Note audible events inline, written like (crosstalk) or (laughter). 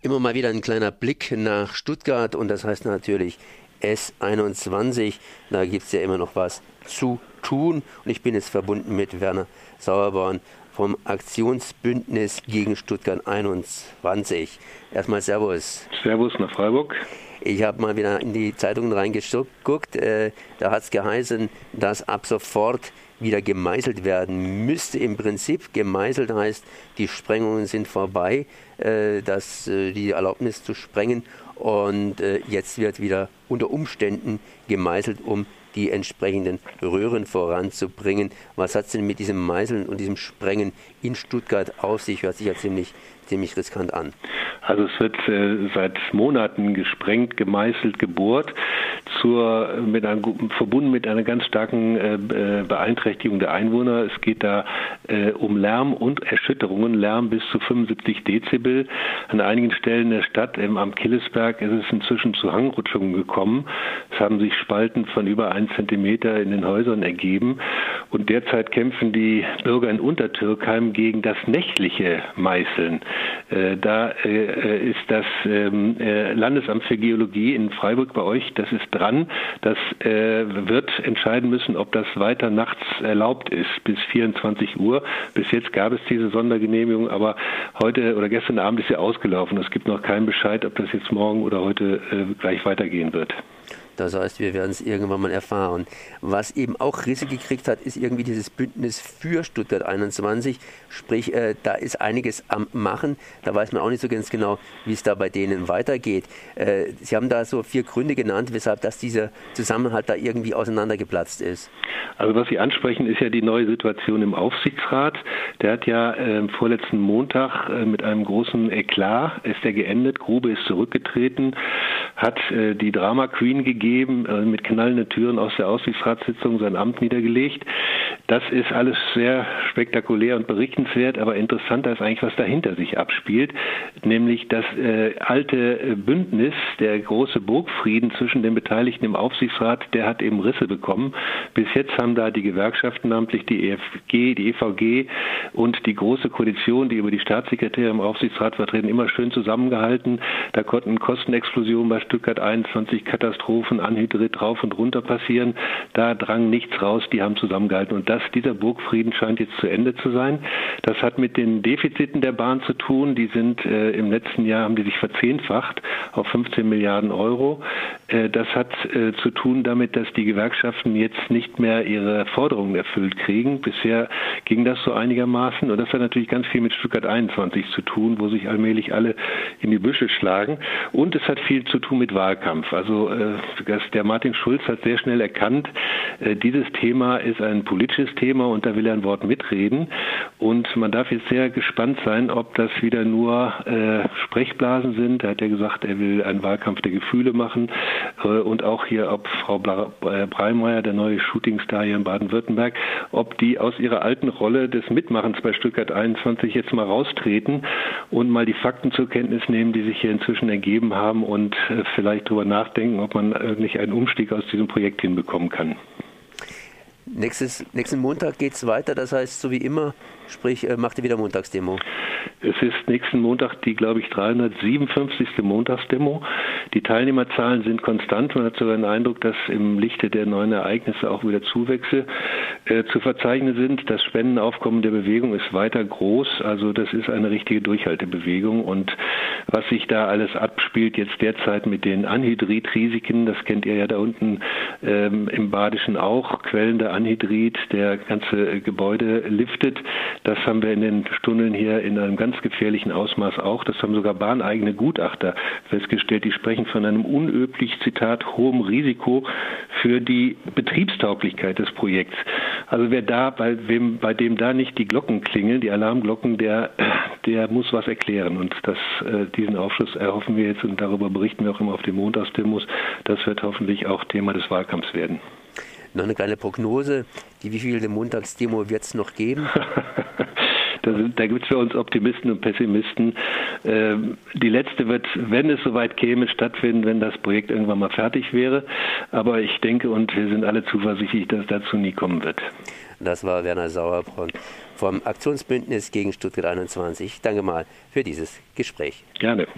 Immer mal wieder ein kleiner Blick nach Stuttgart und das heißt natürlich S21. Da gibt es ja immer noch was zu tun und ich bin jetzt verbunden mit Werner Sauerborn vom Aktionsbündnis gegen Stuttgart 21. Erstmal Servus. Servus nach Freiburg. Ich habe mal wieder in die Zeitungen reingeguckt. Äh, da hat es geheißen, dass ab sofort wieder gemeißelt werden müsste. Im Prinzip gemeißelt heißt, die Sprengungen sind vorbei, äh, dass äh, die Erlaubnis zu sprengen und äh, jetzt wird wieder unter Umständen gemeißelt, um die entsprechenden Röhren voranzubringen. Was hat es denn mit diesem Meißeln und diesem Sprengen in Stuttgart auf sich? Hört sich ja ziemlich, ziemlich riskant an. Also es wird äh, seit Monaten gesprengt, gemeißelt, gebohrt zur, mit einem, verbunden mit einer ganz starken äh, äh, Beeinträchtigung der Einwohner. Es geht da äh, um Lärm und Erschütterungen, Lärm bis zu 75 Dezibel. An einigen Stellen der Stadt, ähm, am Killesberg, ist es inzwischen zu Hangrutschungen gekommen. Es haben sich Spalten von über ein Zentimeter in den Häusern ergeben. Und derzeit kämpfen die Bürger in Untertürkheim gegen das nächtliche Meißeln. Äh, da äh, ist das ähm, äh, Landesamt für Geologie in Freiburg bei euch, das ist dran. Das wird entscheiden müssen, ob das weiter nachts erlaubt ist bis 24 Uhr. Bis jetzt gab es diese Sondergenehmigung, aber heute oder gestern Abend ist sie ausgelaufen. Es gibt noch keinen Bescheid, ob das jetzt morgen oder heute gleich weitergehen wird. Das heißt, wir werden es irgendwann mal erfahren. Was eben auch Risse gekriegt hat, ist irgendwie dieses Bündnis für Stuttgart 21. Sprich, äh, da ist einiges am Machen. Da weiß man auch nicht so ganz genau, wie es da bei denen weitergeht. Äh, Sie haben da so vier Gründe genannt, weshalb dass dieser Zusammenhalt da irgendwie auseinandergeplatzt ist. Also was Sie ansprechen, ist ja die neue Situation im Aufsichtsrat. Der hat ja äh, vorletzten Montag äh, mit einem großen Eklat ist er geendet. Grube ist zurückgetreten, hat äh, die Drama Queen gegeben äh, mit knallenden Türen aus der Aussichtsratssitzung sein Amt niedergelegt. Das ist alles sehr spektakulär und berichtenswert, aber interessanter ist eigentlich, was dahinter sich abspielt, nämlich das äh, alte Bündnis, der große Burgfrieden zwischen den Beteiligten im Aufsichtsrat, der hat eben Risse bekommen. Bis jetzt haben da die Gewerkschaften, namentlich die EFG, die EVG und die große Koalition, die über die Staatssekretäre im Aufsichtsrat vertreten, immer schön zusammengehalten. Da konnten Kostenexplosionen bei Stuttgart 21, Katastrophen, Anhydrit rauf und runter passieren. Da drang nichts raus, die haben zusammengehalten. Und das dieser Burgfrieden scheint jetzt zu Ende zu sein. Das hat mit den Defiziten der Bahn zu tun. Die sind äh, im letzten Jahr haben die sich verzehnfacht auf 15 Milliarden Euro. Äh, das hat äh, zu tun damit, dass die Gewerkschaften jetzt nicht mehr ihre Forderungen erfüllt kriegen. Bisher ging das so einigermaßen und das hat natürlich ganz viel mit Stuttgart 21 zu tun, wo sich allmählich alle in die Büsche schlagen. Und es hat viel zu tun mit Wahlkampf. Also äh, der Martin Schulz hat sehr schnell erkannt, äh, dieses Thema ist ein politisches Thema und da will er ein Wort mitreden. Und man darf jetzt sehr gespannt sein, ob das wieder nur äh, Sprechblasen sind. Er hat ja gesagt, er will einen Wahlkampf der Gefühle machen. Äh, und auch hier, ob Frau äh, Breimeyer, der neue Shootingstar hier in Baden-Württemberg, ob die aus ihrer alten Rolle des Mitmachens bei Stuttgart 21 jetzt mal raustreten und mal die Fakten zur Kenntnis nehmen, die sich hier inzwischen ergeben haben und äh, vielleicht darüber nachdenken, ob man nicht einen Umstieg aus diesem Projekt hinbekommen kann. Nächstes, nächsten Montag geht es weiter, das heißt, so wie immer, sprich, äh, macht ihr wieder Montagsdemo. Es ist nächsten Montag die, glaube ich, 357. Montagsdemo. Die Teilnehmerzahlen sind konstant. Man hat sogar den Eindruck, dass im Lichte der neuen Ereignisse auch wieder Zuwächse äh, zu verzeichnen sind. Das Spendenaufkommen der Bewegung ist weiter groß. Also das ist eine richtige Durchhaltebewegung. Und was sich da alles abspielt jetzt derzeit mit den Anhydritrisiken, das kennt ihr ja da unten ähm, im Badischen auch, quellender Anhydrit, der ganze Gebäude liftet. Das haben wir in den Stunden hier in einem ganz gefährlichen Ausmaß auch. Das haben sogar bahneigene Gutachter festgestellt. Die sprechen von einem unüblich, Zitat, hohem Risiko für die Betriebstauglichkeit des Projekts. Also wer da, bei, wem, bei dem da nicht die Glocken klingeln, die Alarmglocken, der, der muss was erklären. Und das, äh, diesen Aufschluss erhoffen wir jetzt und darüber berichten wir auch immer auf dem Montagsdemos. Das wird hoffentlich auch Thema des Wahlkampfs werden. Noch eine kleine Prognose. Die wievielte Montagsdemo wird es noch geben? (laughs) Da, da gibt es für uns Optimisten und Pessimisten. Ähm, die letzte wird, wenn es soweit käme, stattfinden, wenn das Projekt irgendwann mal fertig wäre. Aber ich denke und wir sind alle zuversichtlich, dass es dazu nie kommen wird. Das war Werner Sauerbrunn vom Aktionsbündnis gegen Stuttgart 21. Danke mal für dieses Gespräch. Gerne.